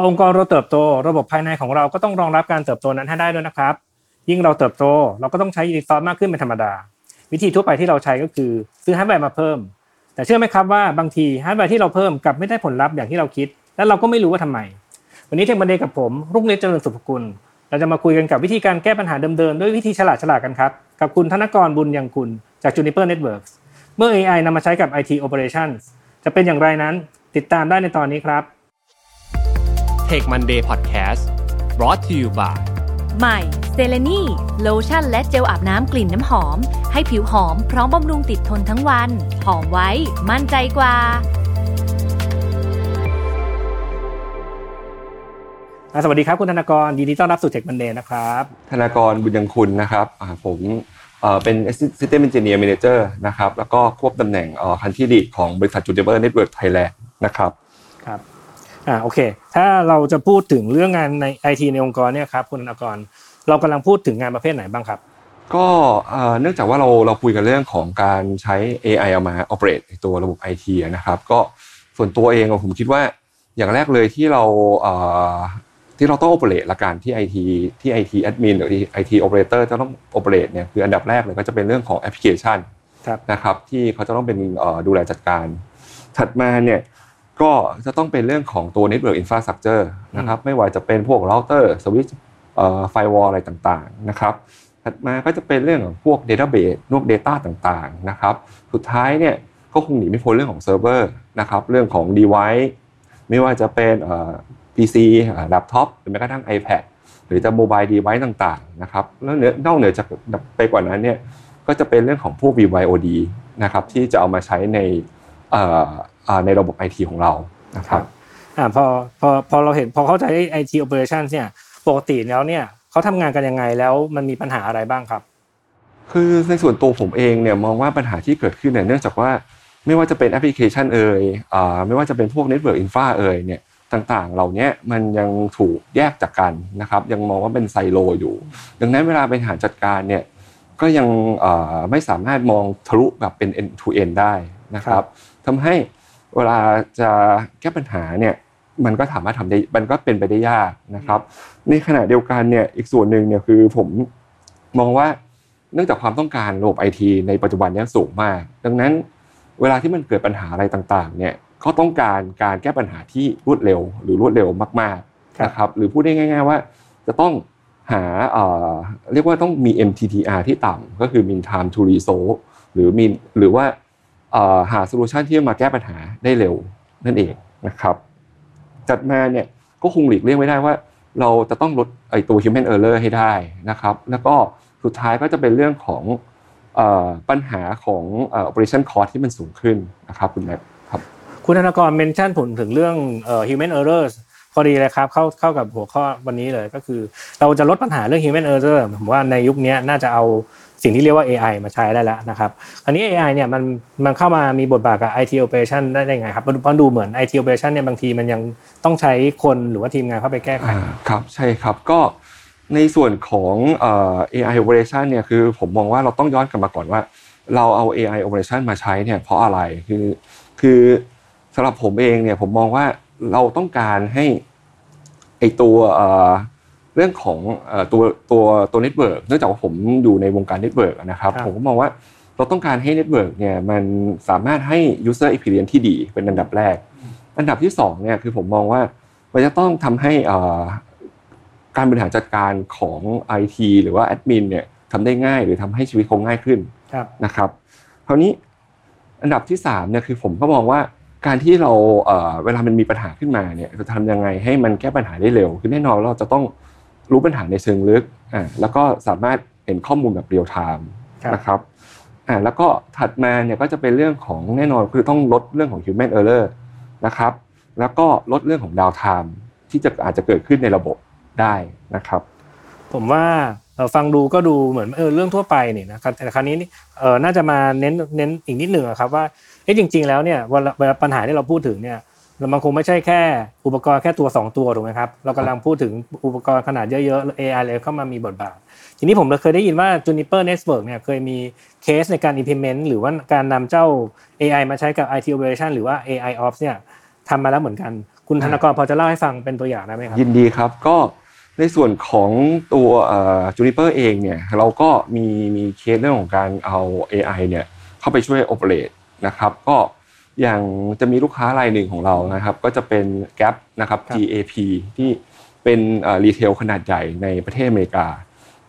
องค์กรเราเติบโต ระบบภายในของเราก็ต้องรองรับการเติบโตนั้นให้ได้ด้วยนะครับ ยิ่งเราเติบโตเราก็ต้องใช้ resource มากขึ้นเป็นธรรมดา วิธีทั่วไปที่เราใช้ก็คือซื้อฮาร์ดแวร์มาเพิ่ม แต่เชื่อไหมครับว่าบางทีฮาร์ดแวร์ที่เราเพิ่มกลับไม่ได้ผลลัพธ์อย่างที่เราคิด และเราก็ไม่รู้ว่าทำไม วันนี้ Tech Monday กับผมรุ่งเรืองเจริญสุภกุลเราจะมาคุยกันกับวิธีการแก้ปัญหาเดิมๆด้วยวิธีฉลาดฉลาดกันครับกับคุณธนกรบุญยังคุณจาก Juniper Networks เมื่อ AI นำมาใช้กับ IT Operations จะเป็นอย่างไรนั้นติดตามได้ในตอนนี้ครับ Take Monday Podcast brought to you by ใหม่เซเลนีโลชั่นและเจลอาบน้ำกลิ่นน้ำหอม ให้ผิวหอมพร้อมบำรุงติดทนทั้งวัน หอมไว้ มั่นใจกว่าสวัสดีครับคุณธนากรยินดีต้อนรับสู่เทคบันเดย์นะครับธนากรบุญยังคุณนะครับผมเป็น System Engineer Manager นะครับแล้วก็ควบตำแหน่งคันที่ดีของบริษัท Juniper Network Thailand นะครับครับ อ่าโอเค ถ้าเราจะพูดถึงเรื่องงานในไอทีในองค์กรเนี่ยครับคุณธนากร เรากำลังพูดถึงงานประเภทไหนบ้างครับ ก็เนื่องจากว่าเราเราคุยกันเรื่องของการใช้ AI เอามา operate ตัวระบบ IT นะครับ ก็ส่วนตัวเองผมคิดว่าอย่างแรกเลยที่เราที่เราต้องโอเปเรตละกันที่ไอทีที่ IT admin หรือ IT operator จะต้อง operate เนี่ยคืออันดับแรกเลยก็จะเป็นเรื่องของแอปพลิเคชันนะครับที่เขาจะต้องเป็นดูแลจัดการ ถัดมาเนี่ย ก็จะต้องเป็นเรื่องของตัว Network Infrastructure นะครับไม่ว่าจะเป็นพวก router switch firewall อะไรต่างๆนะครับถัดมาก็จะเป็นเรื่องของพวก Database พวก Data ต่างๆนะครับสุดท้ายเนี่ยก็คงหนีไม่พ้นเรื่องของเซิร์ฟเวอร์นะครับเรื่องของ device ไม่ว่าจะเป็น PC แล็ปท็อปหรือแม้กระทั่ง iPad หรือจะโมบายดีไวซ์ต่างๆนะครับแล้วนอกเหนือจากไปกว่านั้นเนี่ยก็จะเป็นเรื่องของพวก BYOD นะครับที่จะเอามาใช้ใน ในระบบ IT ของเรานะครับอ่าพอพอพอเราเห็นพอเข้าใจ IT operation เนี่ยปกติแล้วเนี่ยเขาทำงานกันยังไงแล้วมันมีปัญหาอะไรบ้างครับ คือในส่วนตัวผมเองเนี่ยมองว่าปัญหาที่เกิดขึ้นเนี่ยเนื่องจากว่าไม่ว่าจะเป็นแอปพลิเคชันเอ่ยไม่ว่าจะเป็นพวก Network Infra เอ่ยเนี่ยต่างๆ เหล่านี้มันยังถูกแยกจากกันนะครับยังมองว่าเป็นไซโลอยู่ ดังนั้นเวลาไปหาจัดการเนี่ยก็ยังไม่สามารถมองทะลุแบบเป็น end to end ได้นะครับ ทำให้เวลาจะแก้ปัญหาเนี่ยมันก็ถามว่าทำได้มันก็เป็นไปได้ยากนะครับในขณะเดียวกันเนี่ยอีกส่วนหนึ่งเนี่ยคือผมมองว่าเนื่องจากความต้องการระบบไอทีในปัจจุบันนี้สูงมาก ดังนั้นเวลาที่มันเกิดปัญหาอะไรต่างๆเนี่ยเขาต้องการการแก้ปัญหาที่รวดเร็ว หรือรวดเร็วมากๆนะครับหรือพูดได้ง่าย ๆ ว่าจะต้องหาเรียกว่าต้องมี MTTR ที่ต่ำก็คือ mean time to resolve หรือมีหรือว่า หา solution ที่มาแก้ปัญหาได้เร็วนั่นเองนะครับ ถัดมาเนี่ยก็คงหลีกเลี่ยงไม่ได้ว่า เราจะต้องลดไอตัว human error ให้ได้นะครับ แล้วก็สุดท้ายก็จะเป็นเรื่องของปัญหาของ operation cost ที่มันสูงขึ้นนะครับคุณแม็กครับคุณธนกรเมนชั่นผลถึงเรื่อง human errors พอดีเลยครับเข้าเข้ากับหัวข้อวันนี้เลยก็คือ เราจะลดปัญหาเรื่อง human error ผมว่าในยุคนี้น่าจะเอา สิ่งที่เรียกว่า AI มาใช้ได้แล้วนะครับคราวนี้ AI เนี่ยมันมันเข้ามามีบทบาทกับ IT operation ได้ยังไงครับเพราะดูเหมือน IT operation เนี่ยบางทีมันยังต้องใช้คนหรือว่าทีมงานเข้าไปแก้ไขครับใช่ครับก็ในส่วนของ AI operation เนี่ยคือผมมองว่าเราต้องย้อนกลับมาก่อนว่า เราเอา AI operation มาใช้เนี่ยเพราะอะไรคือคือสำหรับผมเองเนี่ยผมมองว่าเราต้องการให้ไอตัว เรื่องของตัวตัวตัว network เนื่องจากว่าผมอยู่ในวงการ network นะครับผมก็มองว่าเราต้องการให้ network เนี่ยมันสามารถให้ user experience ที่ดีเป็นอันดับแรก อันดับที่2เนี่ยคือผมมองว่ามันจะต้องทำให้การบริหารจัดการของ IT หรือว่าแอดมินเนี่ยทำได้ง่ายหรือทำให้ชีวิตเขาง่ายขึ้นนะครับคราวนี้อันดับที่3เนี่ยคือผมก็มองว่าการที่เราเวลามันมีปัญหาขึ้นมาเนี่ยจะทำยังไงให้มันแก้ปัญหาได้เร็ว คือแน่นอนเราจะต้อง รู้ปัญหาในเชิงลึกอ่าแล้วก็สามารถเห็นข้อมูลแบบ real-time นะครับอ่าแล้วก็ถัดมาเนี่ยก็จะเป็นเรื่องของแน่นอนคือต้องลดเรื่องของ human error นะครับแล้วก็ลดเรื่องของ downtime ที่จะอาจจะเกิดขึ้นในระบบได้นะครับ ผมว่าฟังดูก็ดูเหมือนเออเรื่องทั่วไปนี่นะครับแต่คราวนี้เออน่าจะมาเน้นเน้นอีกนิดหนึ่งครับว่าเอ้จริง ๆ แล้วเนี่ยเวลาปัญหาที่เราพูดถึงเนี่ย มันคงไม่ใช่แค่อุปกรณ์แค่ตัว 2 ตัวถูกไหมครับ เรากำลังพูดถึงอุปกรณ์ขนาดเยอะๆ AI เลยเข้ามามีบทบาท ทีนี้ผมเคยได้ยินว่า Juniper Network เนี่ยเคยมีเคสในการ implement หรือว่าการนำเจ้า AI มาใช้กับ IT operation หรือว่า AI ops เนี่ยทำมาแล้วเหมือนกัน คุณธนกรพอจะเล่าให้ฟังเป็นตัวอย่างได้ไหมครับ ยินดีครับก็ในส่วนของตัวจูนิเปอร์เองเนี่ยเราก็มีมีเคสเรื่องของการเอา AI เนี่ยเข้าไปช่วยโอเปเรตนะครับก็ อย่างจะมีลูกค้ารายหนึ่งของเรานะครับ ก็จะเป็น Gap นะครับครับ GAP ที่เป็นรีเทลขนาดใหญ่ในประเทศอเมริกา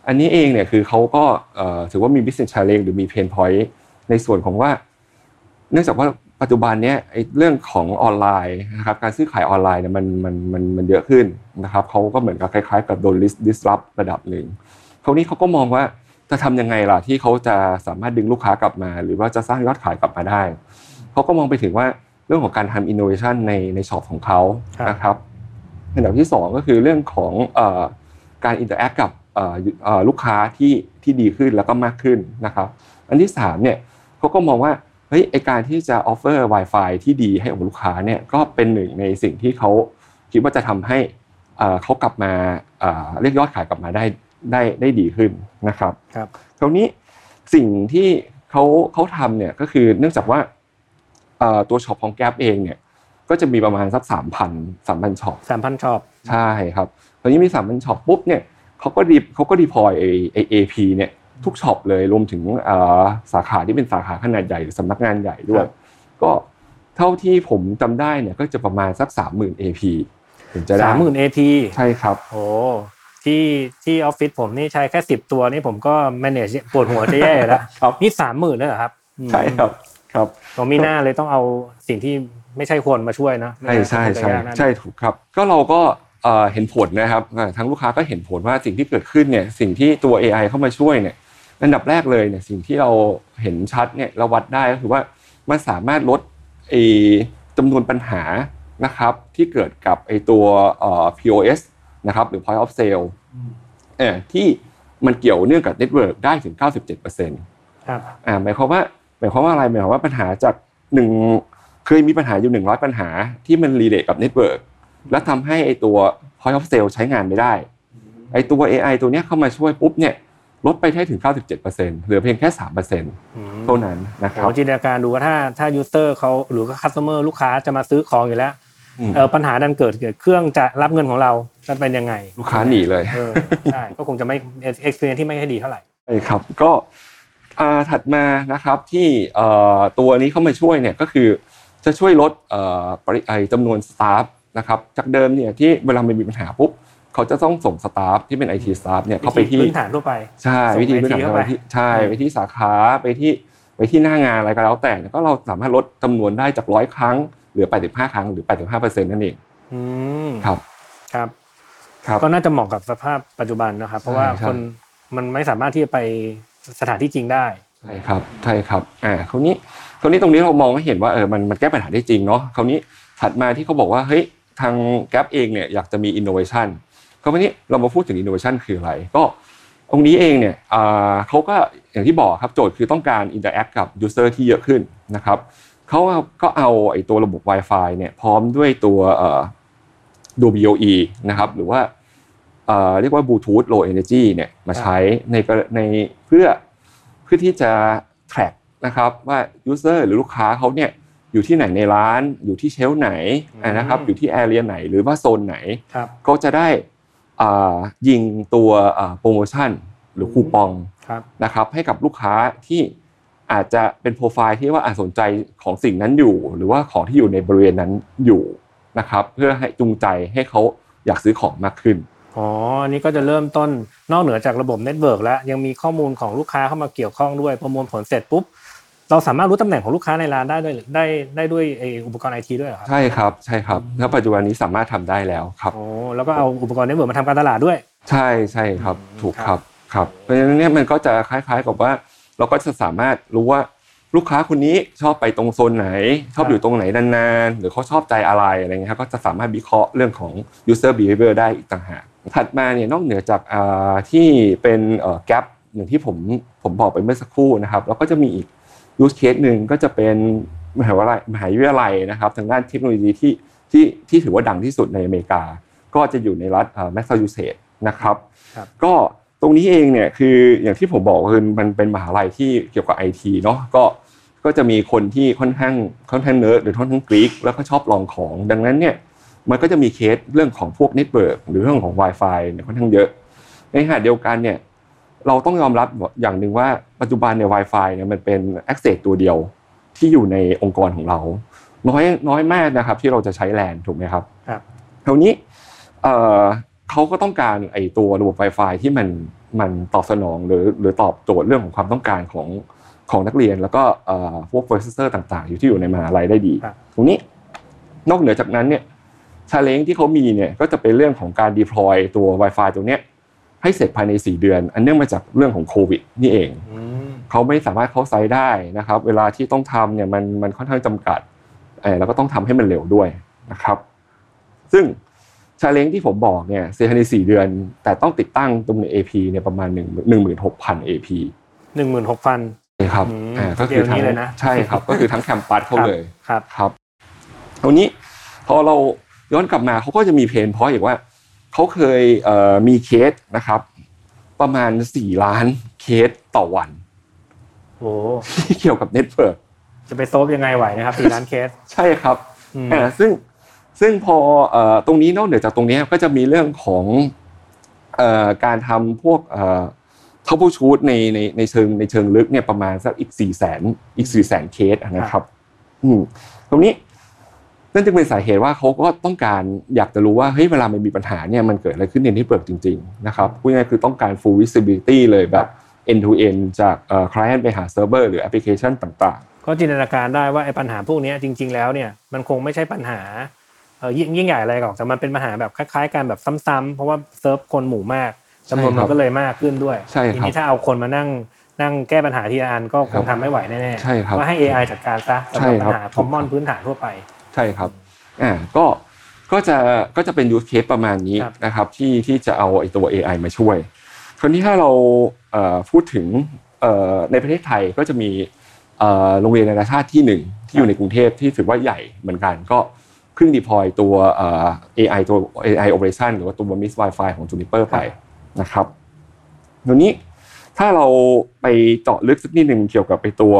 อันนี้เองเนี่ยคือเขาก็เอ่อถือว่ามี business challenge หรือมี pain point ในส่วนของว่า เนื่องจากว่าปัจจุบันเนี้ยไอ้เรื่องของออนไลน์นะครับการซื้อขายออนไลน์เนี่ยมันมันมันมันเยอะขึ้นนะครับเขาก็เหมือนกับคล้ายๆ กับโดน disrupt ระดับหนึ่งคราวนี้เขาก็มองว่าจะทำยังไงล่ะที่เขาจะสามารถดึงลูกค้ากลับมา หรือว่าจะสร้างยอดขายกลับมาได้ เขาก็มองไปถึงว่าเรื่องของการทำ innovation ในในช็อปของเขาครับนะครับอันดับที่สองก็คือเรื่องของเอ่อการ interact กับเอ่อเอ่อลูกค้าที่ที่ดีขึ้นแล้วก็มากขึ้นนะครับ อันที่สามเนี่ยเขาก็มองว่าเฮ้ยไอการที่จะ offer Wi-Fi ที่ดีให้กับลูกค้าเนี่ยก็เป็นหนึ่งในสิ่งที่เขาคิดว่าจะทำให้เอ่อเขากลับมาเอ่อเรียกยอดขายกลับมาได้ได้ได้ดีขึ้นนะครับครับคราวนี้สิ่งที่เขาเขาทำเนี่ยก็คือเนื่องจากว่าเอ่อ ตัวช็อปของแก p เองเนี่ยก็จะมีประมาณสักสามพันสามพัน shop สามพัน shop ใช่ครับตอนนี้มีสามพัน shop ปุ๊บเนี่ยเขาก็ de- เขาก็ deploy ไอไอ AP เนี่ยทุก shop เลยรวมถึงเอ่อสาขาที่เป็นสาขาขนาดใหญ่หรือสำนักงานใหญ่ด้วคยรับก็เท่าที่ผมจำได้เนี่ยก็จะประมาณสักสามหมื่น AP ถึงจะได้สามหมื่น APใช่ครับโอ้ที่ที่ออฟฟิศผมนี่ใช้แค่สิบตัวนี่ผมก็ manage ปวดหัวจะแย่อยู่แล้วครับนี่สามหมื่นเลยเหรอครับอืมใช่ครับ ครับผมมีหน้าเลยต้องเอาสิ่งที่ไม่ใช่คนมาช่วยนะใช่ใช่ใช่ไม่งั้นคงจะยากนะใช่ถูกครับ ก็เราก็เอ่อเห็นผลนะครับอ่าทั้งลูกค้าก็เห็นผลว่าสิ่งที่เกิดขึ้นเนี่ยสิ่งที่ตัว AI เข้ามาช่วยเนี่ยอันดับแรกเลยเนี่ยสิ่งที่เราเห็นชัดเนี่ยเราวัดได้ก็คือว่ามันสามารถลดไอ้จำนวนปัญหานะครับที่เกิดกับไอ้ตัวเอ่อ POS นะครับหรือ point of sale เออที่มันเกี่ยวเนื่องกับ network ได้ถึง 97%ครับอ่าหมายความว่าห มายความว่าอะไรหมายความว่าปัญหาจากหนึ่งเคยมีปัญหาอยู่หนึ่งร้อยปัญหาที่มัน relate กับ network แล้วทำให้ไอตัว point of sale ใช้งานไม่ได้ ไอตัว AI ตัวเนี้ยเข้ามาช่วยปุ๊บเนี่ยลดไปได้ถึง 97%เหลือเพียงแค่ 3%เท่านั้นนะคโอ้จินตนาการดูว่าถ้าถ้ายูเซอร์เขาหรือคัสเตอร์ลูกค้าจะมาซื้อของอยู่แล้วอืมเออปัญหาดันเกิดเกิดเครื่องจะรับเงินของเราจะเป็นยังไง ลูกค้าหนีเลยเออใช่ก็คงจะไม่ experience ที่ไม่ค่อยดีเท่าไหร่ใช่ครับก็อ่า ถัดมานะครับที่เอ่อตัวนี้เข้ามาช่วยเนี่ยก็คือจะช่วยลดเอ่อปริไอจำนวน staff นะครับจากเดิมเนี่ยที่เวลามันมีปัญหาปุ๊บเขาจะต้องส่ง staff ที่เป็น IT staff เนี่ยเข้าไปที่พื้นฐานทั่วไปใช่ส่งวิธี IT พื้นฐานเข้าไปไปที่ใช่อืมไปที่สาขาไปที่ไปที่หน้างานอะไรก็แล้วแต่ก็เราสามารถลดจำนวนได้จากร้อยครั้งเหลือ 85 ครั้งหรือ 85เปอร์เซ็นต์นั่นเองอืมครับครับครับ ก็น่าจะเหมาะกับสภาพปัจจุบันนะครับ เพราะว่าใช่ใช่คนมันไม่สามารถที่จะไป สถานที่จริงได้ใช่ครับใช่ครับอ่าคราวนี้คราวนี้ตรงนี้เรามองให้เห็นว่าเออมันมันแก้ปัญหาได้จริงเนาะคราวนี้ถัดมาที่เขาบอกว่าเฮ้ยทางแก p เองเนี่ยอยากจะมี innovation คราวนี้เรามาพูดถึง innovation คืออะไร ก็ตรงนี้เองเนี่ยอ่าเขาก็อย่างที่บอกครับโจทย์คือต้องการ interact กับ user ที่เยอะขึ้นนะครับเขาก็เอาไอ้ตัวระบบ Wi-Fi เนี่ยพร้อมด้วยตัวเอ่อดู BOE นะครับหรือว่า เอ่อเรียกว่า Bluetooth Low Energy เนี่ยมาใช้ในกรในเพื่อเพื่อที่จะ track นะครับว่า user หรือลูกค้าเขาเนี่ยอยู่ที่ไหนในร้านอยู่ที่ shelf ไหนอืมอ่านะครับอยู่ที่ area ไหนหรือว่าโซนไหนครับก็จะได้อ่ายิงตัวอ่าโปรโมชั่นหรือคูปองครับนะครับให้กับลูกค้าที่อาจจะเป็นโปรไฟล์ที่ว่าอาจสนใจของสิ่งนั้นอยู่ หรือว่าของที่อยู่ในบริเวณนั้นอยู่นะครับเพื่อให้จูงใจให้เขาอยากซื้อของมากขึ้น อ๋ออันนี้ก็จะเริ่มต้นนอกเหนือจากระบบ network แล้วยังมีข้อมูลของลูกค้าเข้ามาเกี่ยวข้องด้วยประมวลผลเสร็จปุ๊บเราสามารถรู้ตำแหน่งของลูกค้าในร้านได้ด้วยได้ได้ด้วยไอ้อุปกรณ์ไอทีด้วยเหรอครับใช่ครับใช่ครับแล้วปัจจุบันนี้สามารถทำได้แล้วครับโอ้แล้วก็เอาอุปกรณ์ network มาทำการตลาดด้วย ใช่ใช่ครับอืมถูกครัรับบครับครับเพราะฉะนั้นเนี่ยมันก็จะคล้าย ๆ กับว่า เราก็จะสามารถรู้ว่า ลูกค้าคนนี้ชอบไปตรงโซนไหน ชอบอยู่ตรงไหนนานๆ หรือเขาชอบใจอะไรอะไรเงี้ยครับก็จะสามารถวิเคราะห์เรื่องของ user behavior ได้อีกต่างหากถัดมาเนี่ยนอกเหนือจากอ่าที่เป็นเอ่อ Gap อย่างที่ผมผมบอกไปเมื่อสักครู่นะครับแล้วก็จะมีอีก use case หนึ่งก็จะเป็นมหาวิทยาลัยมหาวิทยาลัยนะครับ ทางด้านเทคโนโลยีที่ที่ที่ถือว่าดังที่สุดในอเมริกา ก็จะอยู่ในรัฐแมสซาชูเซตส์นะครับครับก็ ตรงนี้เองเนี่ยคืออย่างที่ผมบอกคือมันเป็นมหาลัยที่เกี่ยวกับไอทีเนาะก็ก็จะมีคนที่ค่อนข้างค่อนข้างเนิร์ดหรือค่อนข้าง geek แล้วก็ชอบลองของ ดังนั้นเนี่ยมันก็จะมีเคสเรื่องของพวก network หรือเรื่องของ Wi-Fi เนี่ยค่อนข้างเยอะ ในขณะเดียวกันเนี่ยเราต้องยอมรับอย่างหนึ่งว่าปัจจุบันเนี่ย Wi-Fi เนี่ยมันเป็น access ตัวเดียวที่อยู่ในองค์กรของเรา น้อยน้อยมากนะครับที่เราจะใช้แลนถูกไหมครับครับคราวนี้ เอ่อเขาก็ต้องการไอ้ตัวระบบ Wi-Fi ที่มันมันตอบสนองหรือหรือตอบโจทย์เรื่องของความต้องการของของนักเรียน แล้วก็เอ่อพวก processor ต่างๆ อยู่ที่อยู่ในมหาลัยได้ดีครับตรงนี้นอกเหนือจากนั้นเนี่ยchallenge ที่เขามีเนี่ยก็จะเป็นเรื่องของการ deploy ตัว Wi-Fi ตัวเนี้ยให้เสร็จภายใน 4 เดือน อันเนื่องมาจากเรื่องของโควิดนี่เองอืมเขาไม่สามารถเข้า site ได้นะครับ เวลาที่ต้องทำเนี่ยมันมันค่อนข้างจำกัดเออแล้วก็ต้องทำให้มันเร็วด้วยนะครับ ซึ่ง challenge ที่ผมบอกเนี่ยเสร็จภายใน4เดือน แต่ต้องติดตั้งตรงใน AP เนี่ยประมาณ1 16,000 AP หนึ่งหมื่นหกพันนะครับอืมอ่าก็คือทั้งเดี๋ยวนี้เลยนะใช่ครับ ก็คือทั้ง campus เขาเลยครับครับตรงนี้พอเราย้อนกลับมาเขาก็จะมี pain point อีกว่าเขาเคยเอ่อมีเคสนะครับ ประมาณ 4 ล้านเคสต่อวันโอ้ที่เกี่ยวกับ network จะไป solve ยังไงไหวนะครับสี่ล้านเคส ใช่ครับอืมอ่าซึ่ง ซึ่งพอเอ่อตรงนี้นอกเหนือจากตรงนี้ก็จะมีเรื่องของเอ่อการทำพวกเอ่อ troubleshoot ในในในเชิงในเชิงลึกเนี่ยประมาณสักอีกสี่แสนอีกสี่แสนเคสอะนะครับอืมตรงนี้นั่นจึงเป็นสาเหตุว่าเขาก็ต้องการอยากจะรู้ว่าเฮ้ยเวลามันมีปัญหาเนี่ยมันเกิดอะไรขึ้นใน network จริงๆนะครับพูดง่ายๆคือต้องการ full visibility เลยแบบ end to end จากเอ่อ client ไปหา server หรือแอปพลิเคชันต่างก็จินตนาการได้ว่าไอ้ปัญหาพวกเนี้ยจริง ๆ แล้วเนี่ยมันคงไม่ใช่ปัญหาเอ่อ ยิ่งยิ่งใหญ่อะไรหรอกแต่มันเป็นปัญหาแบบคล้ายๆกันแบบซ้ำๆเพราะว่าเซิร์ฟคนหมู่มากจำนวนใช่ครัมันก็เลยมากขึ้นด้วยใช่ครับทีนี้ถ้าเอาคนมานั่งนั่งแก้ปัญหาทีละอันก็คครังบทำไม่ไหวแน่ๆใช่ครับก็ให้ AI จัดการซะสำหใช่รับครัปับญหาคอมมอนพื้นฐานทั่วไปๆใช่ครับอ่าก็ก็จะก็จะเป็น use case ประมาณนี้ครับนะครับที่ที่จะเอาไอ้ตัว AI มาช่วย คราวนี้ถ้าเราเอ่อพูดถึงเอ่อในประเทศไทยก็จะมีเอ่อโรงเรียนนานาชาติที่หนึ่งที่อยู่ในกรุงเทพที่ถือว่าใหญ่เหมือนกันก็เพิ่ง deploy ตัวเอ่อ AI ตัว AI operation หรือว่าตัว Mist Wi-Fi ของ Juniper ไปนะครับทีนี้ถ้าเราไปเจาะลึกสักนิดหนึ่งเกี่ยวกับไปตัว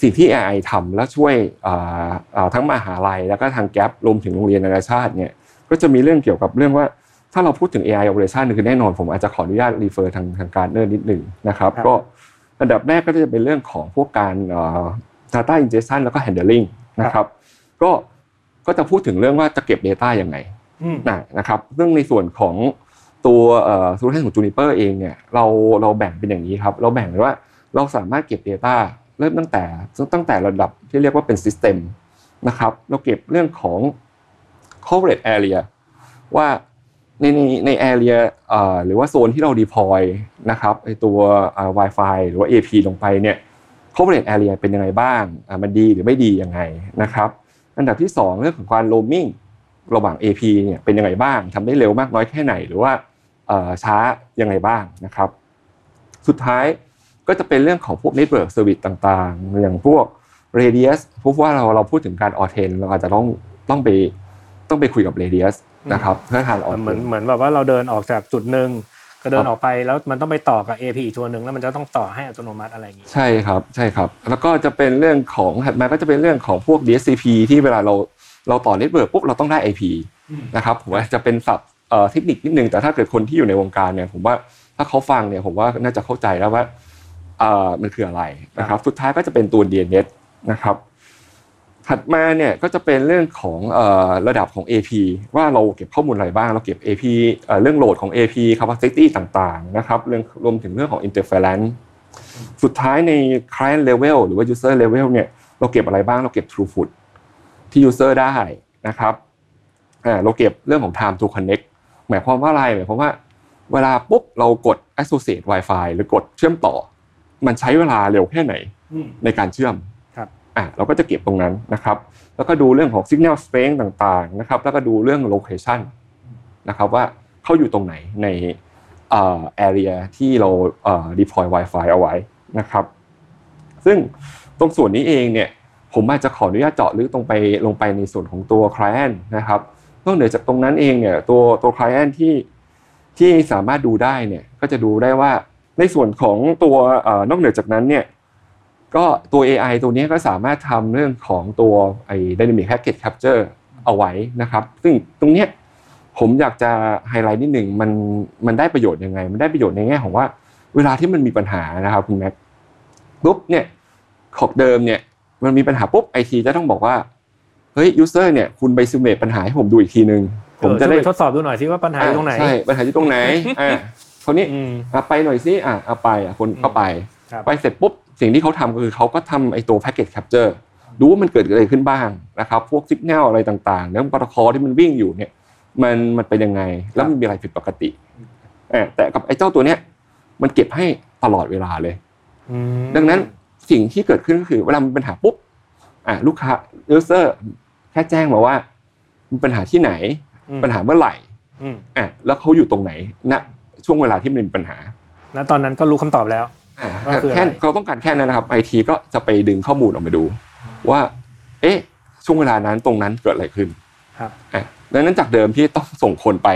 สิ่งที่ AI ทำแล้วช่วยอ่าอ่าทั้งมหาลัย แล้วก็ทางแกลรวมถึงโรงเรียนนานาชาติเนี่ยก็จะมีเรื่องเกี่ยวกับเรื่องว่าถ้าเราพูดถึง AI operation คือแน่นอนผมอาจจะขออนุญาตรีเฟอร์ทางทางการเนอร์นิดหนึ่งนะครับครับก็อันดับแรกก็จะเป็นเรื่องของพวกการเอ่อ data ingestion แล้วก็ handling นะครับ ก็ ก็จะพูดถึงเรื่องว่าจะเก็บ Data ยังไงอืมนะนะครับซึ่งในส่วนของตัวเอ่อ solution ของ Juniper เองเนี่ยเราเราแบ่งเป็นอย่างนี้ครับเราแบ่งเลยว่าเราสามารถเก็บ Data เริ่มตั้งแต่ตั้งแต่ระดับที่เรียกว่าเป็น System นะครับเราเก็บเรื่องของ coverage area ว่าในในใน area เอ่อหรือว่าโซนที่เรา deploy นะครับไอตัวเอ่อ Wi-Fi หรือว่า AP ลงไปเนี่ย coverage area เป็นยังไงบ้างอะมันดีหรือไม่ดียังไงนะครับ อันดับที่ 2 เรื่องของการ roaming ระหว่าง AP เนี่ยเป็นยังไงบ้างทำได้เร็วมากน้อยแค่ไหน หรือว่าเอ่อช้ายังไงบ้างนะครับ สุดท้ายก็จะเป็นเรื่องของพวก network service ต่างๆ อย่างพวก radius พวกว่าเราเราพูดถึงการ o r t e n เราอาจจะต้องต้องไปต้องไปคุยกับ radius นะครับเพื่อทาน o r เหมือน t e n เหมือนแบบว่าเราเดินออกจากจุดหนึ่ง ก็เดิครันบออกไปแล้วมันต้องไปต่อกับ AP อีกตัวหนึ่งแล้วมันจะต้องต่อให้อัตโนมัติอะไรอย่างงีใช่ครับใช่ครับ แล้วก็จะเป็นเรื่องของถัดมาก็จะเป็นเรื่องของพวก DHCP ที่เวลาเราเราต่อ network ปุ๊บเราต้องได้ IP นะครับผมว่าจะเป็นศัพท์เอ่อเทคนิคนิดนึงแต่ถ้าเกิดคนที่อยู่ในวงการเนี่ยผมว่าถ้าเขาฟังเนี่ยผมว่าน่าจะเข้าใจแล้วว่าเอ่อมันคืออะไรนะครับ สุดท้ายก็จะเป็นตัว DNS นะครับ ถัดมาเนี่ยก็จะเป็นเรื่องของเอ่อระดับของ AP ว่าเราเก็บข้อมูลอะไรบ้าง เราเก็บ AP เอ่อเรื่อง load ของ AP capacity ต่างๆนะครับเรื่องรวมถึงเรื่องของ interference สุดท้ายใน client level หรือว่า user level เนี่ยเราเก็บอะไรบ้างเราเก็บ throughput ที่ user ได้นะครับอ่าเราเก็บเรื่องของ time to connect หมายความว่าอะไรหมายความว่าเวลาปุ๊บเรากด associate Wi-Fi หรือกดเชื่อมต่อ มันใช้เวลาเร็วแค่ไหนอืมในการเชื่อมครับ อะเราก็จะเก็บตรงนั้นนะครับ แล้วก็ดูเรื่องของ signal strength ต่างๆนะครับ แล้วก็ดูเรื่อง location นะครับว่าเขาอยู่ตรงไหนในเอ่อ area ที่เราเอ่อ deploy Wi-Fi เอาไว้นะครับ ซึ่งตรงส่วนนี้เองเนี่ยผมอาจจะขออนุญาตเจาะลึกตรงไปลงไปในส่วนของตัว client นะครับนอกเหนือจากตรงนั้นเองเนี่ยตัวตัว client ที่ที่สามารถดูได้เนี่ยก็จะดูได้ว่าในส่วนของตัวเอ่อนอกเหนือจากนั้นเนี่ย ก็ตัว AI ตัวนี้ก็สามารถทำเรื่องของตัวไอ้ dynamic packet capture เอาไว้นะครับ ซึ่งตรงเนี้ยผมอยากจะไฮไลท์นิดหนึ่งมันมันได้ประโยชน์ยังไง มันได้ประโยชน์ในแง่ของว่าเวลาที่มันมีปัญหานะครับคุณแม็กปุ๊บเนี่ยของเดิมเนี่ยมันมีปัญหาปุ๊บไอทีจะต้องบอกว่าเฮ้ย user เนี่ยคุณไป simulate ปัญหาให้ผมดูอีกทีนึงผมจะได้เออช่วยไปทดสอบดูหน่อยสิว่าปัญหาอยู่ตรงไหนใช่ปัญหาอยู่ตรงไหนอ่าคนนี้อืมอะไปหน่อยสิอะเอาไปอะคนก็ไปครับ ไปเสร็จปุ๊บสิ่งที่เขาทำก็คือเขาก็ทำไอ้ตัว packet capture ดูว่ามันเกิดอะไรขึ้นบ้างนะครับ พวกสิกแนลอะไรต่างๆ แล้วโปรโตคอลที่มันวิ่งอยู่เนี่ย มันมันเป็นยังไง แล้วมันมีอะไรผิดปกติอะแต่กับไอ้เจ้าตัวเนี้ยมันเก็บให้ตลอดเวลาเลยอืมดังนั้นสิ่งที่เกิดขึ้นก็คือเวลามีปัญหาปุ๊บอะลูกค้า user แค่แจ้งมาว่ามีปัญหาที่ไหนอืมปัญหาเมื่อไหร่อืมอะแล้วเขาอยู่ตรงไหนณช่วงเวลาที่มันมีปัญหาแล้วตอนนั้นก็รู้คำตอบแล้ว อ่าก็คืออะไรแค่เขาต้องการแค่นั้นนะครับไอทีก็จะไปดึงข้อมูลออกมาดู ว่า เอ๊ะ ช่วงเวลานั้นตรงนั้นเกิดอะไรขึ้นครับอะดังนั้นจากเดิมที่ต้องส่งคนไป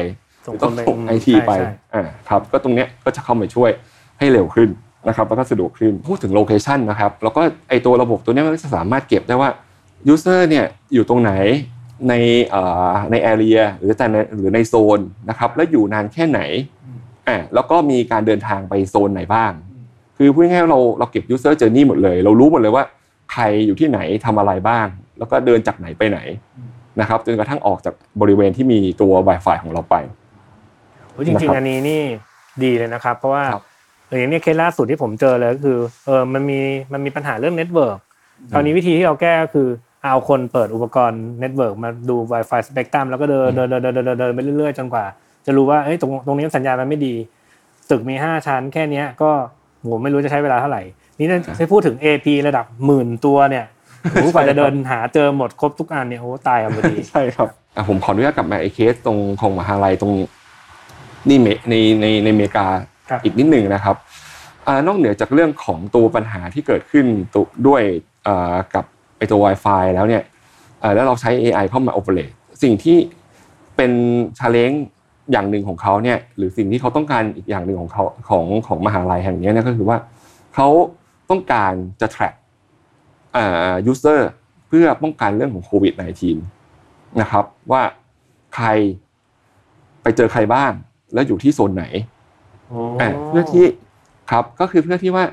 ส่งคต้อนงไปส่งไอทีใช่ไปใช่อ่าครับ ก็ตรงเนี้ยก็จะเข้ามาช่วยให้เร็วขึ้นนะครับแล้วก็สะดวกขึ้นพูดถึง location นะครับแล้วก็ไอตัวระบบตัวเนี้ยมันก็จะสามารถเก็บได้ว่า user เนี่ยอยู่ตรงไหนในเอ่อใน area หรือแต่ในหรือในโซนนะครับแล้วอยู่นานแค่ไหนอ่าแล้วก็มีการเดินทางไปโซนไหนบ้าง คือพูดง่ายๆเราเราเก็บ user journey หมดเลย เรารู้หมดเลยว่าใครอยู่ที่ไหนทำอะไรบ้าง แล้วก็เดินจากไหนไปไหนนะครับจนกระทั่งออกจากบริเวณที่มีตัว Wi-Fi ของเราไปโอ้ยจริงนะครับๆอันนี้นี่ดีเลยนะครับ เพราะว่าครับอย่างนี้เคสล่าสุดที่ผมเจอเลยก็คือเออมันมีมันมีปัญหาเรื่อง network คราวนี้วิธีที่เราแก้ก็คือเอาคนเปิดอุปกรณ์ network มาดู Wi-Fi Spectrum แล้วก็เดินเดินเดินเดินเดินเดินเดินไปเรื่อยๆจนกว่า จะรู้ว่าเอ้ยตรงตรงนี้สัญญาณมันไม่ดี ตึกมีห้าชั้นแค่เนี้ยก็ โหไม่รู้จะใช้เวลาเท่าไหร่ นี่ถ้าพูดถึง AP ระดับหมื่นตัวเนี่ยโหกว่าจะเดินหาเจอหมดครบทุกอันเนี่ยโอ้ตายกันพอดีใช่ครับอะผมขออนุญาตกลับมาไอ้เคสตรงของมหาลัยตรงนี่เมในในในอเมริกาครับอีกนิดหนึ่งนะครับอ่านอกเหนือจากเรื่องของตัวปัญหาที่เกิดขึ้นตัวด้วยอ่ากับไอตัว Wi-Fi แล้วเนี่ยอ่าแล้วเราใช้ AI เข้ามา operate สิ่งที่เป็นชาเลนจ์ อย่างหนึ่งของเขาเนี่ยหรือสิ่งที่เขาต้องการอีกอย่างหนึ่งของเขาของของมหาลัยแห่งนี้เนี่ยก็คือว่าเขาต้องการจะ track อ่า user เพื่อป้องกันเรื่องของโควิด -19 นะครับ ว่าใครไปเจอใครบ้าง แล้วอยู่ที่โซนไหนอะเพื่อที่ครับก็คือเพื่อที่ว่า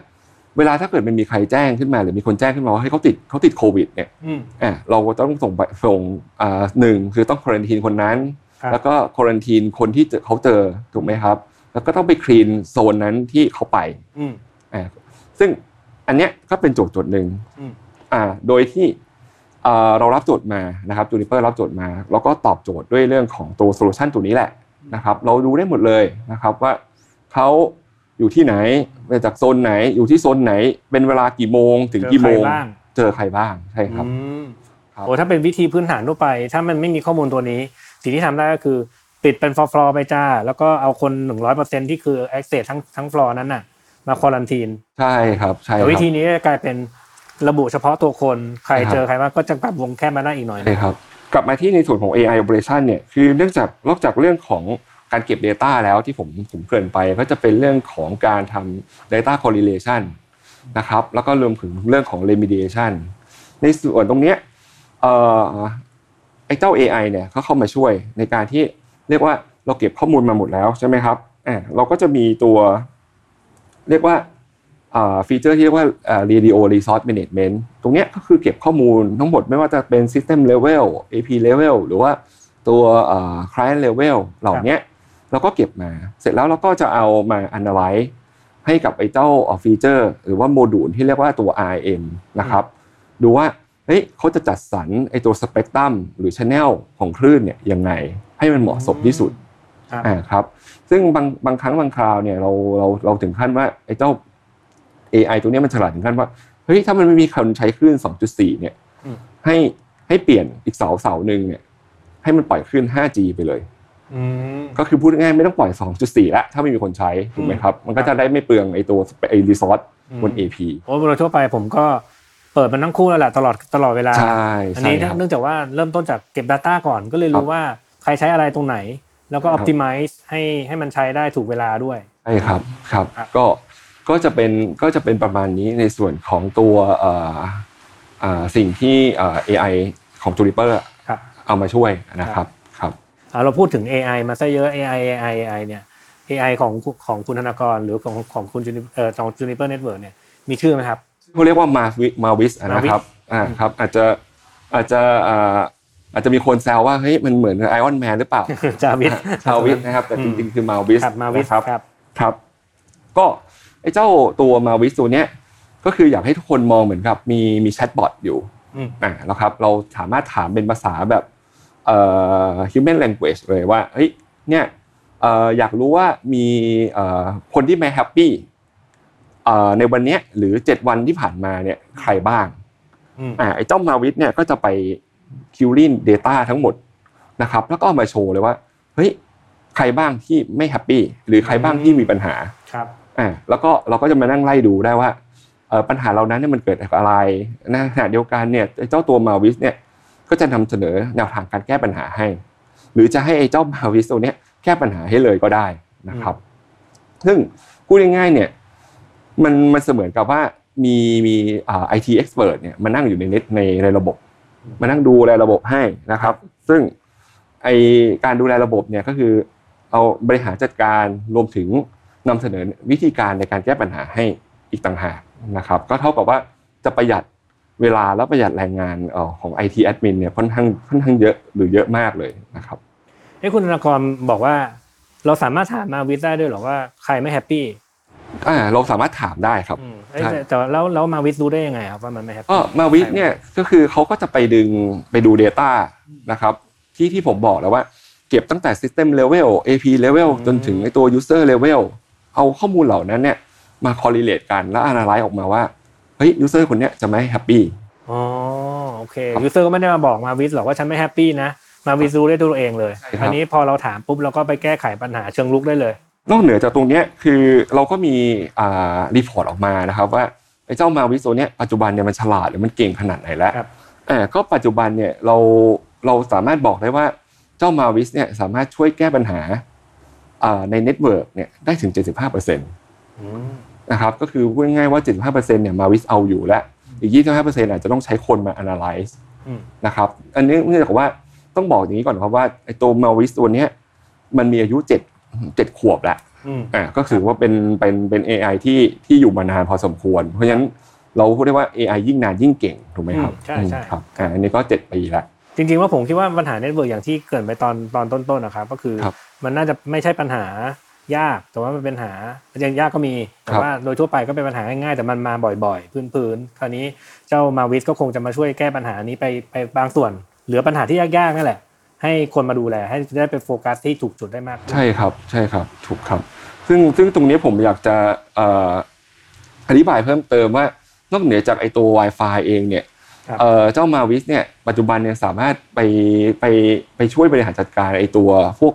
เวลาถ้าเกิดมันมีใครแจ้งขึ้นมา หรือมีคนแจ้งขึ้นมาว่าให้เขาติดเขาติดโควิด เนี่ยอืมอะเราก็ต้องส่งไปส่งอ่าหนึ่งคือต้อง quarantine คนนั้นครับ แล้วก็ quarantine คนที่เจอเขาเจอถูกไหมครับ แล้วก็ต้องไป clean โซนนั้นที่เขาไปอืมอ่าซึ่งอันเนี้ยก็เป็นโจทย์โจทย์หนึ่งอืมอ่าโดยที่เอ่อเรารับโจทย์มานะครับ Juniper รับโจทย์มา แล้วก็ตอบโจทย์ด้วยเรื่องของตัว solution ตัวนี้แหละนะครับเราดูได้หมดเลยนะครับว่าเขาอยู่ที่ไหนมาจากโซนไหน อยู่ที่โซนไหน เป็นเวลากี่โมง ถึงกี่โมง เจอใครบ้างเจอใครบ้างใช่ครับอืมครับโอ้ถ้าเป็นวิธีพื้นฐานทั่วไป ถ้ามันไม่มีข้อมูลตัวนี้ สิ่งที่ทำได้ก็คือปิดเป็นฟลอร์ไปจ้า แล้วก็เอาคนหนึ่งร้อยเปอร์เซ็นที่คือ access ทั้งทั้งฟลอร์นั้นน่ะ มาควอลันทีน ใช่ครับใช่คแต่รับวิธีนี้จะกลายเป็นระบุเฉพาะตัวคนใครใช่ครับเจอใครบ้างก็จะปรับวงแคบมาได้อีกหน่อยใช่ครับ กลับมาที่ในส่วนของ AI operation เนี่ยคือเนื่องจากนอกจากเรื่องของการเก็บ Data แล้วที่ผมผมเกริ่นไปก็จะเป็นเรื่องของการทำ Data correlation นะครับแล้วก็รวมถึงเรื่องของ remediation ในส่วนตรงเนี้ยเอ่อ ไอ้เจ้า AI เนี่ยเขาเข้ามาช่วยในการที่เรียกว่าเราเก็บข้อมูลมาหมดแล้วใช่ไหมครับอ่าเราก็จะมีตัว เรียกว่าฟีเจอร์ที่เรียกว่า radio resource management ตรงเนี้ยก็คือเก็บข้อมูลทั้งหมดไม่ว่าจะเป็น system level AP level หรือว่าตัว client level เหล่าเนี้ยเราก็เก็บมา เสร็จแล้วเราก็จะเอามา analyze ให้กับไอ้เจ้าฟีเจอร์ หรือว่าโมดูลที่เรียกว่าตัว RM นะครับ ดูว่า เฮ้ยเขาจะจัดสรรไอ้ตัวสเปกตรัมหรือชแนลของคลื่นเนี่ยยังไงให้มันเหมาะสมที่สุดครับอ่าครับ ซึ่งบางบางครั้งบางคราวเนี่ยเราเราเราถึงขั้นว่าไอ้เจ้า AI ตัวเนี้ยมันฉลาดถึงขั้นว่าเฮ้ยถ้ามันไม่มีคนใช้คลื่น 2.4 เนี่ยอืมให้ให้เปลี่ยนอีกเสาเสาหนึ่งเนี่ย ให้มันปล่อยคลื่น 5G ไปเลยอืมก็คือพูดง่ายๆไม่ต้องปล่อย 2.4 แล้วถ้าไม่มีคนใช้ถูกไหมครับ มันก็จะได้ไม่เปลืองไอ้ตัวไอ้รีซอสบน AP โอ้โดยทั่วไปผมก็ เปิดมันทั้งคู่แล้วแหละตลอดตลอดเวลาใช่อันใช่นี้ครับเนื่องจากว่าเริ่มต้นจากเก็บ Data ก่อนก็เลยครัรู้บว่าใครใช้อะไรตรงไหน แล้วก็ครับ optimize ให้ให้มันใช้ได้ถูกเวลาด้วยใช่ครับครับครับก็ก็จะเป็นก็จะเป็นประมาณนี้ในส่วนของตัวเอ่ออ่าสิ่งที่เอ่อ AI ของ Juniper ครับเอามาช่วยนะครับครับอ่าเราพูดถึง AI มาซะเยอะ AI AI AI เนี่ย AI ของของคุณธนากรหรือของของคุณ Juni- เอ่อของ Juniper Network เนี่ยมีชื่อไหมครับ เขาเรียกว่ามาวิมาวิสนะครับ Mavis อ่าครับอาจจะอาจจะอ่าอาจจะมีคนแซวว่าเฮ้ยมันเหมือน Iron Man หรือเปล่าจาวิสชาวิสนะครับแต่จริงๆคือ Marvis ครับ Marvis นะครับครับครับ ก็ไอ้เจ้าตัว Marvis ตัวเนี้ยก็คืออยากให้ทุกคนมองเหมือนกับมีมี chatbot อยู่อืมอ่าแล้วครับเราสามารถถามเป็นภาษาแบบเอ่อ human language เลยว่าเฮ้ยเนี่ยเอ่ออยากรู้ว่ามีเอ่อคนที่ไม่ happy เอ่อ ในวันเนี้ยหรือ 7 วันที่ผ่านมาเนี่ยใครบ้างอืมอ่าไอ้เจ้า Marvis เนี่ยก็จะไป query Data ทั้งหมดนะครับ แล้วก็เอามาโชว์เลยว่าเฮ้ยใครบ้างที่ไม่ happy หรือใครบ้างที่มีปัญหาครับอ่าแล้วก็เราก็จะมานั่งไล่ดูได้ว่าเอ่อปัญหาเหล่านั้นเนี่ยมันเกิดจากอะไรในขณะเดียวกันเนี่ยไอ้เจ้าตัว Marvis เนี่ยก็จะนำเสนอแนวทางการแก้ปัญหาให้ หรือจะให้ไอ้เจ้า Marvis ตัวเนี้ยแก้ปัญหาให้เลยก็ได้นะครับ ซึ่งพูดง่ายๆเนี่ย มันมันเสมือนกับว่ามีมีไอทีเอ็กซ์เพรสเนี่ยมานั่งอยู่ในเน็ตในในระบบ มานั่งดูแลระบบให้นะครับ ซึ่งไอการดูแลระบบเนี่ยก็คือเอาบริหารจัดการรวมถึงนำเสนอวิธีการในการแก้ปัญหาให้อีกต่างหากนะครับ ก็เท่ากับว่าจะประหยัดเวลาและประหยัดแรงงานเอ่อของ IT admin เนี่ยค่อนข้างค่อนข้างเยอะหรือเยอะมากเลยนะครับเอ้คุณธนากรบอกว่า เราสามารถถาม Marvis ได้ด้วยหรอว่าใครไม่ happy อ่าเราสามารถถามได้ครับอืมเอ้ยใช่แต่แต่ว่าแล้วแล้ว Marvis รู้ได้ยังไงครับว่ามันไม่แฮปก็ปี้มาวิทเนี่ยก็คือเขาก็จะไปดึงไปดู Data นะครับที่ที่ผมบอกแล้วว่า เก็บตั้งแต่ System Level AP Level จนถึงในตัว User Level เอาข้อมูลเหล่านั้นเนี่ยมา correlate กันแล้ว analyze ออกมาว่าเฮ้ย user คนเนี้ยจะไม่ happyอ๋อโอเค user ก็ไม่ได้มาบอก Marvis หรอกว่าฉันไม่ happy นะMarvis รู้ได้ตัวเองเลยใช่ครับอันนี้พอเราถามปุ๊บเราก็ไปแก้ไขปัญหาเชิงรุกได้เลย นอกเหนือจากตรงเนี้ยคือเราก็มีอ่า report ออกมานะครับว่าไอ้เจ้า Marvis ตัวเนี้ยปัจจุบันเนี่ยมันฉลาดหรือมันเก่งขนาดไหนแล้วครับอ่าก็ปัจจุบันเนี่ยเราเราสามารถบอกได้ว่าเจ้า Marvis เนี่ยสามารถช่วยแก้ปัญหาอ่าใน network เนี่ยได้ถึง 75%นะครับก็คือพูดง่ายๆว่า 75%เนี่ย Marvis เอาอยู่แล้วอีก 25%อาจจะต้องใช้คนมา analyze อืมนะครับอันนี้เนื่องจากว่าต้องบอกอย่างนี้ก่อนครับว่าไอ้ตัว Marvis ตัวเนี้ยมันมีอายุ 7 7ขวบแล้วอืมอ่าก็ถือว่าเป็นเป็นเป็น AI ที่ที่อยู่มานานพอสมควร เพราะฉะนั้นเราพูดได้ว่า AI ยิ่งนานยิ่งเก่งถูกไหมครับอืมใช่ใช่อืมครับอ่าอันนี้ก็7ปีแล้วจริงๆว่าผมคิดว่าปัญหา network อย่างที่เกริ่นไปตอนตอนต้นๆนะครับก็คือครับมันน่าจะไม่ใช่ปัญหายากแต่ว่ามันเป็นปัญหายังยากก็มีแต่ครับว่าโดยทั่วไปก็เป็นปัญหาง่ายๆแต่มันมาบ่อยๆ พื้นๆคราวนี้เจ้ามาวิสก็คงจะมาช่วยแก้ปัญหานี้ไปไปบางส่วน เหลือปัญหาที่ยากๆนั่นแหละ ให้คนมาดูแลให้ได้ไปโฟกัสที่ถูกจุดได้มากขึ้นใช่ครับใช่ครับถูกครับ ซึ่งซึ่งตรงนี้ผมอยากจะเอ่ออธิบายเพิ่มเติมว่านอกเหนือจากไอตัว Wi-Fi เองเนี่ยครับเอ่อเจ้ามาวิสเนี่ยปัจจุบันเนี่ยสามารถไปไปไปช่วยบริหารจัดการไอตัวพวก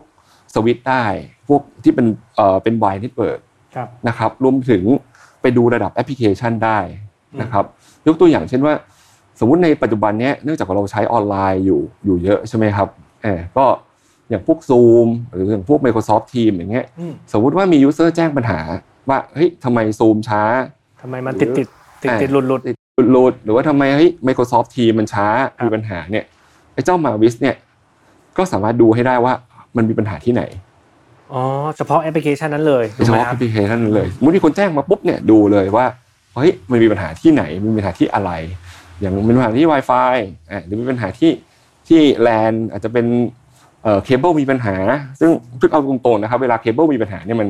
สวิตช์ได้พวกที่เป็นเอ่อเป็น wired network ครับนะครับรวมถึงไปดูระดับแอปพลิเคชันได้นะครับ ยกตัวอย่างเช่นว่า สมมุติในปัจจุบันเนี้ยเนื่องจากว่าเราใช้ออนไลน์อยู่อยู่เยอะใช่ไหมครับ เออก็อย่างพวก Zoom หรืออย่างพวก Microsoft Teams อย่างเงี้ยอืมสมมุติว่ามี user แจ้งปัญหา ว่าเฮ้ยทำไม Zoom ช้าทำไมมันติดติดติดติดหลุดหลุดติดหลุดหรือว่าทำไมเฮ้ย Microsoft Teams มันช้าครับมีปัญหาเนี่ยไอ้เจ้า Marvis เนี่ยก็สามารถดูให้ได้ว่ามันมีปัญหาที่ไหนอ๋อเฉพาะแอปพลิเคชันนั้นเลยโดยเฉพาะแอปพลิเคชันนั้นเลยสมมติมีคนแจ้งมาปุ๊บเนี่ยดูเลยว่าเฮ้ยมันมีปัญหาที่ไหนมีปัญหาที่อะไร อย่างมีปัญหาที่ Wi-Fi อะหรือมีปัญหาที่ ที่แลนอาจจะเป็นเอ่อเคเบิลมีปัญหา ซึ่งซึ่งเอาตรงๆนะครับ เวลาเคเบิลมีปัญหาเนี่ยมัน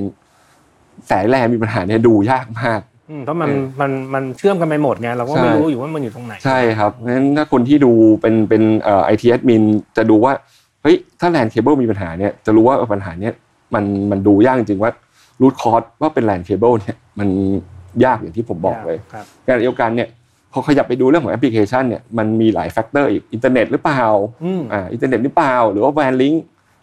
สายแลนมีปัญหาเนี่ยดูยากมากอืมเพราะมันเออมันมันเชื่อมกันไปหมดไงเราก็ใช่ไม่รู้อยู่ว่ามันอยู่ตรงไหน ใช่ครับงั้นถ้าคนที่ดูเป็นเป็นเอ่อไอทีแอดมินจะดูว่าเฮ้ยถ้า LAN cable มีปัญหาเนี่ยจะรู้ว่าเออปัญหาเนี่ยมันมันดูยากจริงๆว่า root cause ว่าเป็น LAN cable เนี่ยมันยากอย่างที่ผมบอกเลยครับขณะเดียวกันเนี่ย พอขยับไปดูเรื่องของแอปพลิเคชันเนี่ยมันมีหลาย factor อีกอินเทอร์เน็ตหรือเปล่าอืมอ่าอินเทอร์เน็ตหรือเปล่า หรือว่า WAN link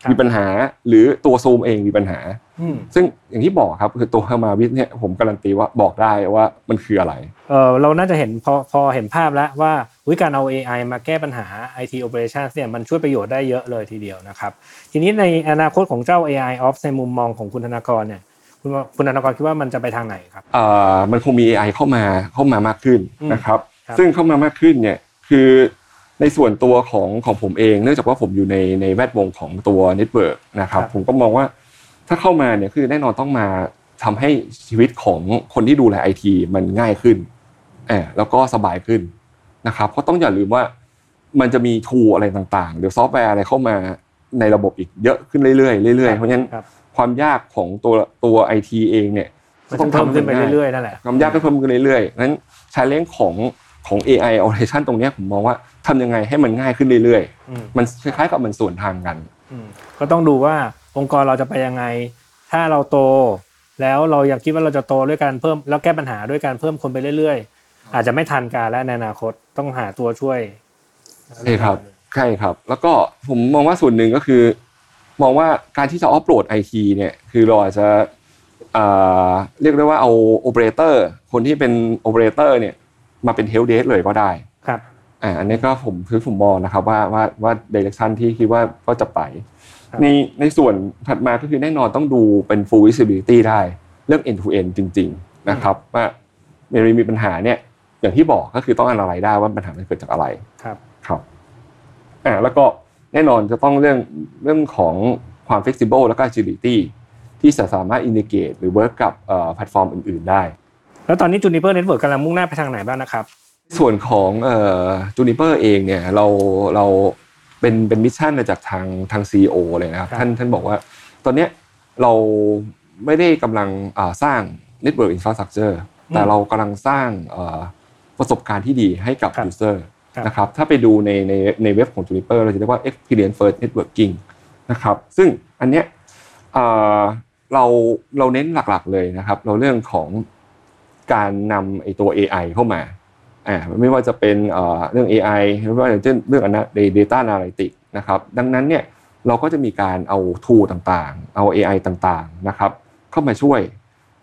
ครับมีปัญหา หรือตัวซูมเองมีปัญหาอืมซึ่งอย่างที่บอกครับคือตัวฮามาวิทเนี่ยผมการันตีว่าบอกได้ว่ามันคืออะไรเออเราน่าจะเห็นพอพอเห็นภาพแล้วว่าอุ๊ยการเอา AI มาแก้ปัญหา IT operations เนี่ยมันช่วยประโยชน์ได้เยอะเลยทีเดียวนะครับ ทีนี้ในอนาคตของเจ้า AI Ops ในมุมมองของคุณธนากรเนี่ย คุณว่าคุณธนากรคิดว่ามันจะไปทางไหนครับเอ่อมันคงมี AI เข้ามาเข้ามามากขึ้นอืมนะครับครับ ซึ่งเข้ามามากขึ้นเนี่ยคือในส่วนตัวของของผมเอง เนื่องจากว่าผมอยู่ในในแวดวงของตัว network นะครับครับผมก็มองว่าถ้าเข้ามาเนี่ยคือแน่นอนต้องมาทำให้ชีวิตของคนที่ดูแลไอทีมันง่ายขึ้นแอบแล้วก็สบายขึ้นนะครับเพราะต้องอย่าลืมว่ามันจะมี tool อะไรต่างๆหรือซอฟต์แวร์อะไรเข้ามาในระบบอีกเยอะขึ้นเรื่อยๆเรื่อยๆเพราะฉะนั้น ครับความยากของตัวตัวไอทีเองเนี่ยมันต้องเพิ่มขึ้นไปเรื่อยๆนั่นแหละความยากก็เพิ่มขึ้นเรื่อยๆงั้น challenge ของของ AI automation ตรงเนี้ยผมมองว่าทำยังไงให้มันง่ายขึ้นเรื่อยอืมๆมันคล้ายๆกับมันส่วนทางกันอืมก็ต้องดูว่าองค์กรเราจะไปยังไง ถ้าเราโต แล้วเราอยากคิดว่าเราจะโตด้วยการเพิ่มแล้วแก้ปัญหาด้วยการเพิ่มคนไปเรื่อยๆ อาจจะไม่ทันการและในอนาคตต้องหาตัวช่วยใช่ครับใช่ครับ แล้วก็ผมมองว่าส่วนหนึ่งก็คือ มองว่าการที่จะออฟโหลดไอทีเนี่ยคือเราอาจจะอ่าเรียกได้ว่าเอาโอเปอเรเตอร์คนที่เป็นโอเปอเรเตอร์เนี่ยมาเป็น helpdesk เลยก็ได้ครับอ่าอันนี้ก็ผมคือผมมองนะครับว่าว่าว่า direction ที่คิดว่าก็จะไปครับในในส่วนถัดมาก็คือแน่นอนต้องดูเป็น full visibility ได้เรื่อง end to end จริง ๆนะครับ ว่าเมื่อมีปัญหาเนี่ยอย่างที่บอกก็คือต้องอะไรได้ว่าปัญหามันเกิดจากอะไรครับครับอ่าแล้วก็แน่นอนจะต้องเรื่องเรื่องของความ flexible แล้วก็ agility ที่จะสามารถ integrate หรือ work กับเอ่อแพลตฟอร์มอื่น ๆ ได้ แล้วตอนนี้ Juniper Network กำลังมุ่งหน้าไปทางไหนบ้างนะครับ ส่วนของเอ่อ Juniper เองเนี่ยเราเราเป็นเป็น mission มาจากทางทาง CEO เลยนะครับครับ ท่านท่านบอกว่า ตอนเนี้ยเราไม่ได้กำลังอ่าสร้าง Network Infrastructure แต่เรากำลังสร้างเอ่อประสบการณ์ที่ดีให้กับครับ User ครับ นะครับถ้าไปดูในในในเว็บของ Juniper เราจะเรียกว่า Experience First Networking นะครับซึ่งอันเนี้ยเราเราเน้นหลักๆเลยนะครับ เราเรื่องของการนำไอตัว AI เข้ามาอ่าไม่ว่าจะเป็นเรื่อง AI ไม่ว่าจะเป็นเรื่องอันนั้น data analytics นะครับดังนั้นเนี่ยเราก็จะมีการเอา tool ต่างๆ เอา AI ต่างๆนะครับเข้ามาช่วย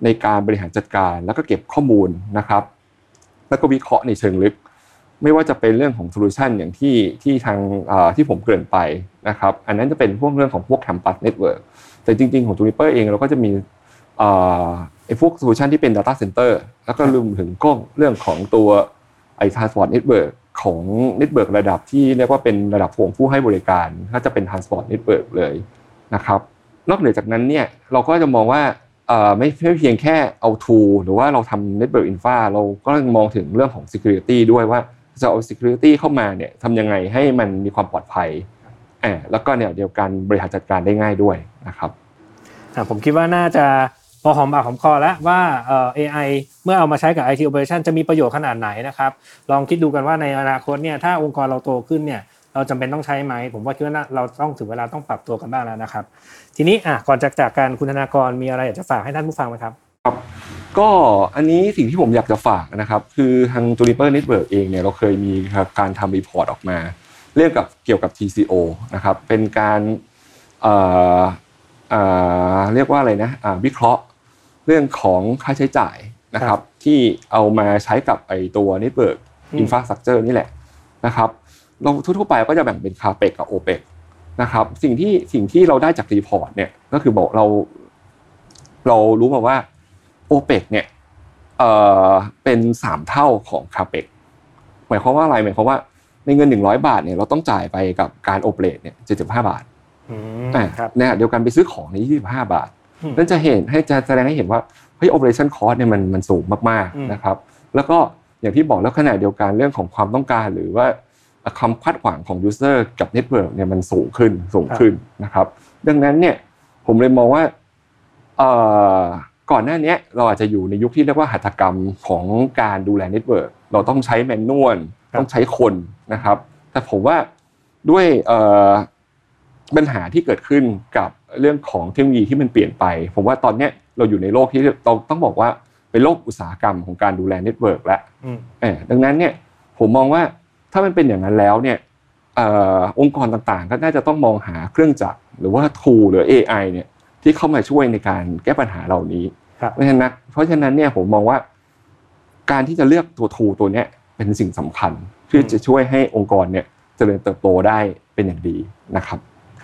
ในการบริหารจัดการแล้วก็เก็บข้อมูลนะครับ แล้วก็วิเคราะห์ในเชิงลึก ไม่ว่าจะเป็นเรื่องของโซลูชันอย่างที่ที่ทางที่ผมเกริ่นไปนะครับ อันนั้นจะเป็นพวกเรื่องของพวก campus network แต่จริง ๆ ของ Juniper เองเราก็จะมีไอ้พวกโซลูชันที่เป็น data center แล้วก็รวมถึงกล้องเรื่องของตัวไอ้ transport network ของ network ระดับที่เรียกว่าเป็นระดับของผู้ให้บริการก็จะเป็น transport network เลยนะครับ นอกเหนือจากนั้นเนี่ยเราก็จะมองว่าไม่ไม่เพียงแค่เอา tool หรือว่าเราทำ network infra เราก็มองถึงเรื่องของ security ด้วยว่า จะเอา security เข้ามาเนี่ยทำยังไงให้มันมีความปลอดภัยอ่าแล้วก็เนี่ยเดียวกันบริหารจัดการได้ง่ายด้วยนะครับอ่าผมคิดว่าน่าจะพอหอมปากหอมคอแล้วว่าเอ่อ AI เมื่อเอามาใช้กับ IT operation จะมีประโยชน์ขนาดไหนนะครับ ลองคิดดูกันว่าในอนาคตเนี่ยถ้าองค์กรเราโตขึ้นเนี่ยเราจำเป็นต้องใช้ไหม ผมว่าคิดว่าน่าเราต้องถึงเวลาต้องปรับตัวกันบ้างแล้วนะครับ ทีนี้อะก่อนจากจากการคุณธนากรมีอะไรอยากจะฝากให้ท่านผู้ฟังไหมครับครับ ก็อันนี้สิ่งที่ผมอยากจะฝากนะครับ คือทาง Juniper Network เองเนี่ยเราเคยมีการทำรีพอร์ตออกมา เรื่องกับเกี่ยวกับ TCO นะครับเป็นการเอ่อเอ่อเรียกว่าอะไรนะอ่าวิเคราะห์เรื่องของค่าใช้จ่ายนะครับ ที่เอามาใช้กับไอตัว Network อืม Infrastructure นี่แหละนะครับเราทั่วๆไปก็จะแบ่งเป็น CAPEX กับ OPEX นะครับสิ่งที่สิ่งที่เราได้จาก report เนี่ยก็คือบอกเรา เรารู้มาว่า OPEX เนี่ยเอ่อเป็นสามเท่าของ CAPEX หมายความว่าอะไรหมายความว่าในเงินหนึ่งร้อยบาทเนี่ยเราต้องจ่ายไปกับการ operate เนี่ยเจ็ดสิบห้าบาทอืมอ่าครับในขณะเดียวกันไปซื้อของในยี่สิบห้าบาทอืมนั่นจะเห็นให้จะแสดงให้เห็นว่าเฮ้ย operation cost เนี่ยมันมันสูงมากอืมๆนะครับ แล้วก็อย่างที่บอกแล้วขณะเดียวกันเรื่องของความต้องการหรือว่าความคาดหวังของ user กับ network เนี่ยมันสูงขึ้นสูงขึ้นนะครับ ดังนั้นเนี่ยผมเลยมองว่าเอ่อ ก่อนหน้าเนี้ยเราอาจจะอยู่ในยุคที่เรียกว่าหัตถกรรมของการดูแล network เราต้องใช้ manual ต้องใช้คนนะครับ แต่ผมว่าด้วยเอ่อปัญหาที่เกิดขึ้นกับเรื่องของเทคโนโลยีที่มันเปลี่ยนไป ผมว่าตอนเนี้ยเราอยู่ในโลกที่เราต้องบอกว่าเป็นโลกอุตสาหกรรมของการดูแล network แล้วอืมเออดังนั้นเนี่ยผมมองว่าถ้ามันเป็นอย่างนั้นแล้วเนี่ยเอ่อองค์กรต่างๆ ก็น่าจะต้องมองหาเครื่องจักรหรือว่า tool หรือ AI เนี่ย ที่เข้ามาช่วยในการแก้ปัญหาเหล่านี้ครับเพราะฉะนั้นเพราะฉะนั้นเนี่ยผมมองว่า การที่จะเลือกตัว tool ตัวเนี้ยเป็นสิ่งสำคัญที่จะช่วยให้องค์กรเนี่ยเจริญเติบโตได้เป็นอย่างดีนะครับ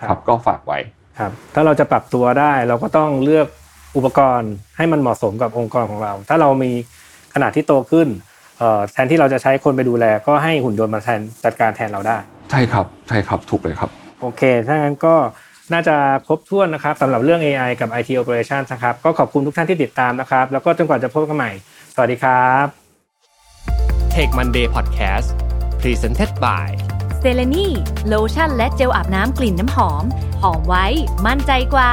ครับก็ฝากไว้ครับ ถ้าเราจะปรับตัวได้เราก็ต้องเลือกอุปกรณ์ให้มันเหมาะสมกับองค์กรของเรา ถ้าเรามีขนาดที่โตขึ้นเอ่อแทนที่เราจะใช้คนไปดูแล ก็ให้หุ่นยนต์มาแทนจัดการแทนเราได้ ใช่ครับใช่ครับถูกเลยครับ โอเคถ้างั้นก็ น่าจะครบถ้วนนะครับสำหรับเรื่อง AI กับ IT Operation นะครับ ก็ขอบคุณทุกท่านที่ติดตามนะครับ แล้วก็จนกว่าจะพบกันใหม่ สวัสดีครับ Take Monday Podcast Presented by เซเลนีโลชั่นและเจลอาบน้ำกลิ่นน้ำหอม หอมไว้ มั่นใจกว่า